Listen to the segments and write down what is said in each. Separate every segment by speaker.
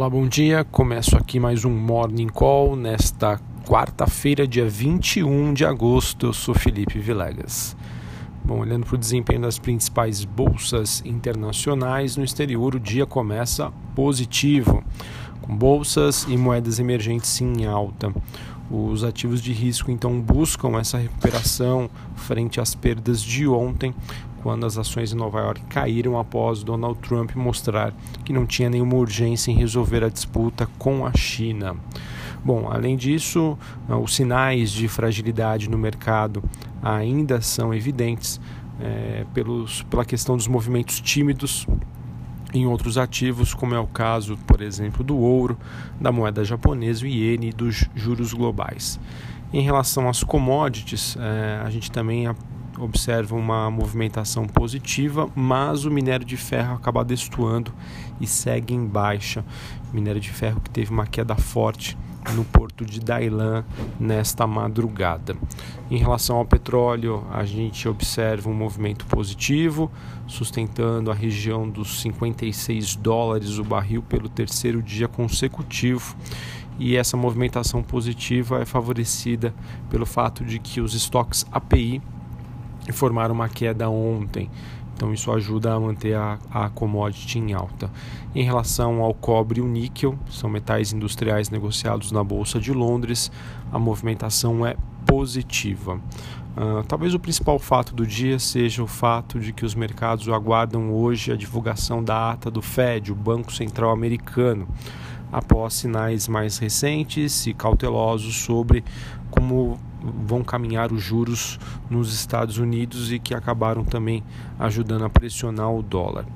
Speaker 1: Olá, bom dia. Começo aqui mais um Morning Call nesta quarta-feira, dia 21 de agosto. Eu sou Felipe Vilegas. Bom, olhando para o desempenho das principais bolsas internacionais no exterior, o dia começa positivo, com bolsas e moedas emergentes em alta. Os ativos de risco então buscam essa recuperação frente às perdas de ontem, quando as ações em Nova York caíram após Donald Trump mostrar que não tinha nenhuma urgência em resolver a disputa com a China. Bom, além disso, ah, os sinais de fragilidade no mercado ainda são evidentes é, pelos, pela questão dos movimentos tímidos em outros ativos, como é o caso, por exemplo, do ouro, da moeda japonesa, o iene e dos juros globais. Em relação às commodities, é, a gente também observa uma movimentação positiva, mas o minério de ferro acaba destoando e segue em baixa. Minério de ferro que teve uma queda forte no porto de Dailan nesta madrugada. Em relação ao petróleo, a gente observa um movimento positivo, sustentando a região dos 56 dólares o barril pelo terceiro dia consecutivo. E essa movimentação positiva é favorecida pelo fato de que os estoques API informaram uma queda ontem. Então isso ajuda a manter a, a commodity em alta. Em relação ao cobre e o níquel, são metais industriais negociados na Bolsa de Londres, a movimentação é positiva. Uh, talvez o principal fato do dia seja o fato de que os mercados aguardam hoje a divulgação da ata do Fed, o Banco Central Americano, após sinais mais recentes e cautelosos sobre como vão caminhar os juros nos Estados Unidos e que acabaram também ajudando a pressionar o dólar.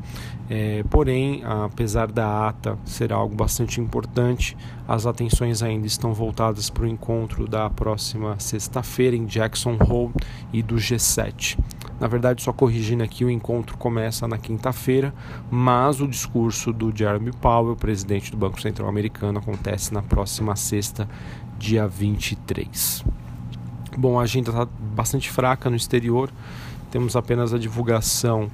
Speaker 1: É, porém, apesar da ata ser algo bastante importante, as atenções ainda estão voltadas para o encontro da próxima sexta-feira em Jackson Hole e do G7. Na verdade, só corrigindo aqui, o encontro começa na quinta-feira, mas o discurso do Jeremy Powell, presidente do Banco Central Americano, acontece na próxima sexta, dia 23. Bom, a agenda está bastante fraca no exterior. Temos apenas a divulgação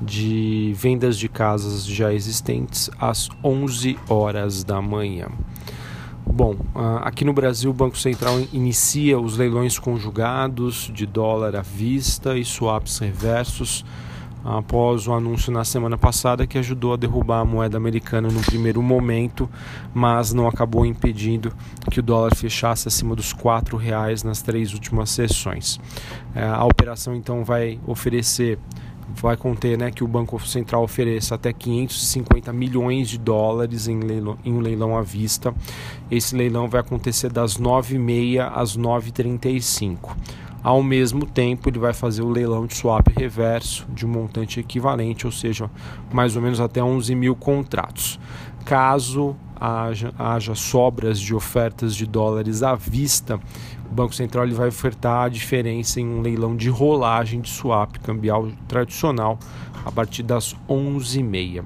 Speaker 1: de vendas de casas já existentes às 11 horas da manhã. Bom, aqui no Brasil o Banco Central inicia os leilões conjugados de dólar à vista e swaps reversos após o anúncio na semana passada que ajudou a derrubar a moeda americana no primeiro momento, mas não acabou impedindo que o dólar fechasse acima dos R$ reais nas três últimas sessões. É, a operação então vai oferecer vai conter né, que o Banco Central ofereça até 550 milhões de dólares em, leilão, em um leilão à vista. Esse leilão vai acontecer das 9h30 às 9h35. Ao mesmo tempo, ele vai fazer o leilão de swap reverso de um montante equivalente, ou seja, mais ou menos até 11 mil contratos. Caso haja, haja sobras de ofertas de dólares à vista, o Banco Central ele vai ofertar a diferença em um leilão de rolagem de swap cambial tradicional a partir das 11h30.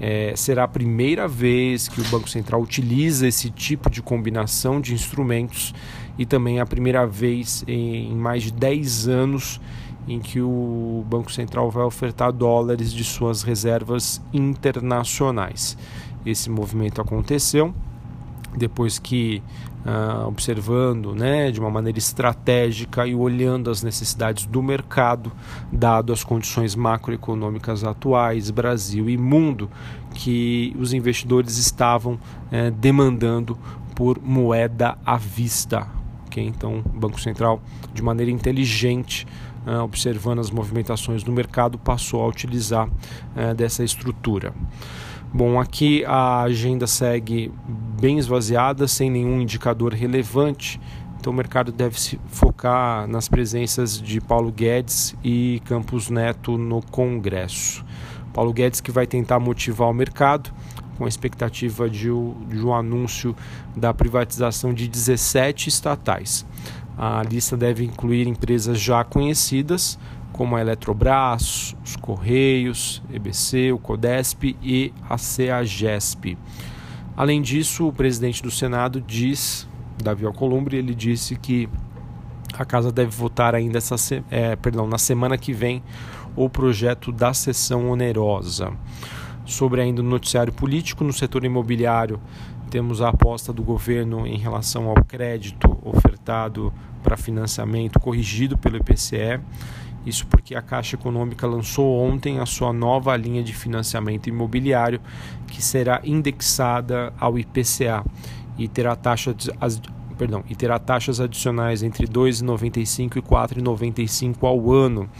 Speaker 1: É, será a primeira vez que o Banco Central utiliza esse tipo de combinação de instrumentos e também a primeira vez em mais de 10 anos em que o Banco Central vai ofertar dólares de suas reservas internacionais. Esse movimento aconteceu depois que uh, observando né, de uma maneira estratégica e olhando as necessidades do mercado, dado as condições macroeconômicas atuais, Brasil e mundo, que os investidores estavam uh, demandando por moeda à vista, Okay? Então, o Banco Central, de maneira inteligente, uh, observando as movimentações do mercado, passou a utilizar uh, dessa estrutura. Bom, aqui a agenda segue bem esvaziada, sem nenhum indicador relevante. Então o mercado deve se focar nas presenças de Paulo Guedes e Campos Neto no Congresso. Paulo Guedes que vai tentar motivar o mercado com a expectativa de, de um anúncio da privatização de 17 estatais. A lista deve incluir empresas já conhecidas, como a Eletrobras, os Correios, EBC, o CODESP e a CEAGESP. Além disso, o presidente do Senado diz, Davi Alcolumbre, ele disse que a casa deve votar ainda essa, é, perdão, na semana que vem o projeto da sessão onerosa. Sobre ainda o noticiário político, no setor imobiliário, temos a aposta do governo em relação ao crédito ofertado para financiamento corrigido pelo IPCE. Isso porque a Caixa Econômica lançou ontem a sua nova linha de financiamento imobiliário, que será indexada ao IPCA e terá taxa perdão, e terá taxas adicionais entre 2,95 e 4,95 ao ano,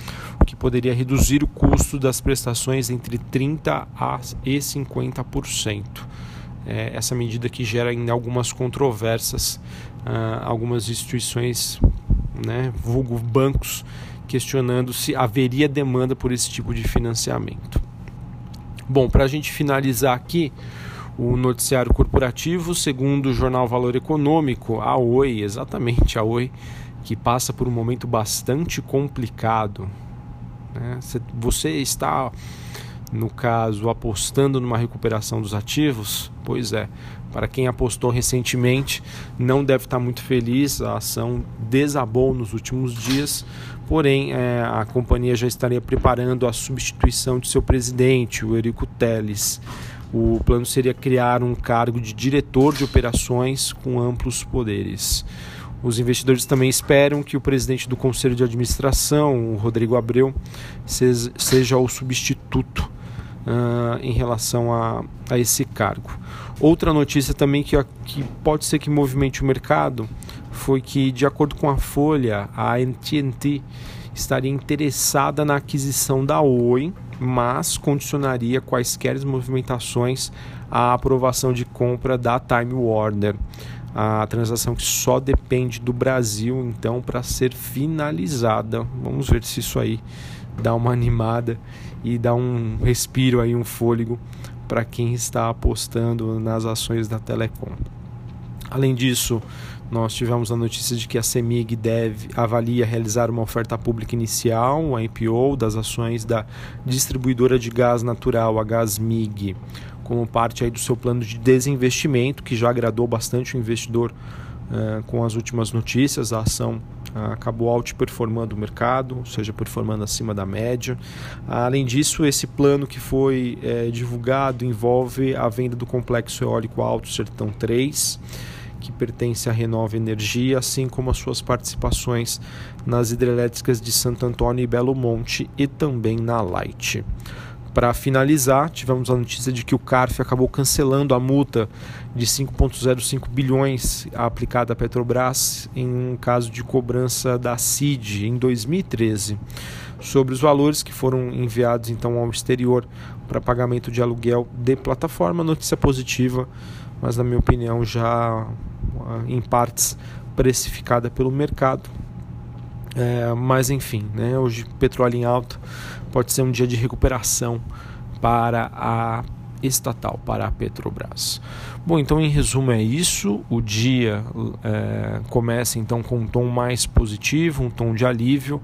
Speaker 1: o que poderia reduzir o custo das prestações entre 30 e 50%. É, essa medida que gera ainda algumas controvérsias, ah, algumas instituições, né, vulgo bancos, questionando se haveria demanda por esse tipo de financiamento. Bom, para a gente finalizar aqui, o noticiário corporativo, segundo o jornal Valor Econômico, a Oi, exatamente a Oi, que passa por um momento bastante complicado. Né? Você está, no caso, apostando numa recuperação dos ativos? Pois é, para quem apostou recentemente, não deve estar muito feliz. A ação desabou nos últimos dias, porém, é, a companhia já estaria preparando a substituição de seu presidente, o Eurico Teles. O plano seria criar um cargo de diretor de operações com amplos poderes. Os investidores também esperam que o presidente do conselho de administração, o Rodrigo Abreu, seja o substituto uh, em relação a, a, esse cargo. Outra notícia também que, que pode ser que movimente o mercado foi que, de acordo com a Folha, a AT&T estaria interessada na aquisição da Oi mas condicionaria quaisquer movimentações à aprovação de compra da Time Warner. A transação que só depende do Brasil, então, para ser finalizada. Vamos ver se isso aí dá uma animada e dá um respiro aí, um fôlego para quem está apostando nas ações da Telecom. Além disso, nós tivemos a notícia de que a CEMIG deve avalia realizar uma oferta pública inicial, um IPO das ações da distribuidora de gás natural, a Gasmig, como parte aí do seu plano de desinvestimento, que já agradou bastante o investidor uh, com as últimas notícias. A ação uh, acabou outperformando o mercado, ou seja, performando acima da média. Além disso, esse plano que foi uh, divulgado envolve a venda do complexo eólico Alto Sertão 3 que pertence à Renova Energia, assim como as suas participações nas hidrelétricas de Santo Antônio e Belo Monte e também na Light. Para finalizar, tivemos a notícia de que o CARF acabou cancelando a multa de 5,05 bilhões aplicada à Petrobras em um caso de cobrança da CID em 2013, sobre os valores que foram enviados então ao exterior para pagamento de aluguel de plataforma. Notícia positiva, mas na minha opinião já em partes precificada pelo mercado. É, mas enfim, né, hoje petróleo em alta pode ser um dia de recuperação para a estatal, para a Petrobras. Bom, então em resumo é isso. O dia é, começa então com um tom mais positivo, um tom de alívio,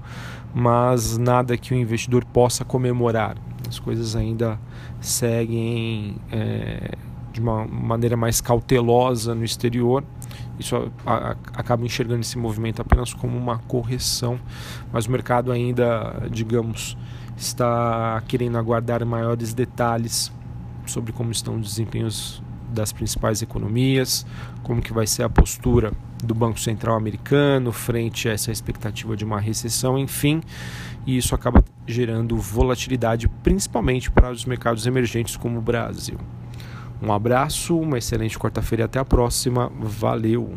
Speaker 1: mas nada que o investidor possa comemorar. As coisas ainda seguem é, de uma maneira mais cautelosa no exterior. Isso a, a, acaba enxergando esse movimento apenas como uma correção, mas o mercado ainda, digamos, está querendo aguardar maiores detalhes sobre como estão os desempenhos das principais economias, como que vai ser a postura do Banco Central americano frente a essa expectativa de uma recessão, enfim, e isso acaba gerando volatilidade principalmente para os mercados emergentes como o Brasil. Um abraço, uma excelente quarta-feira e até a próxima. Valeu!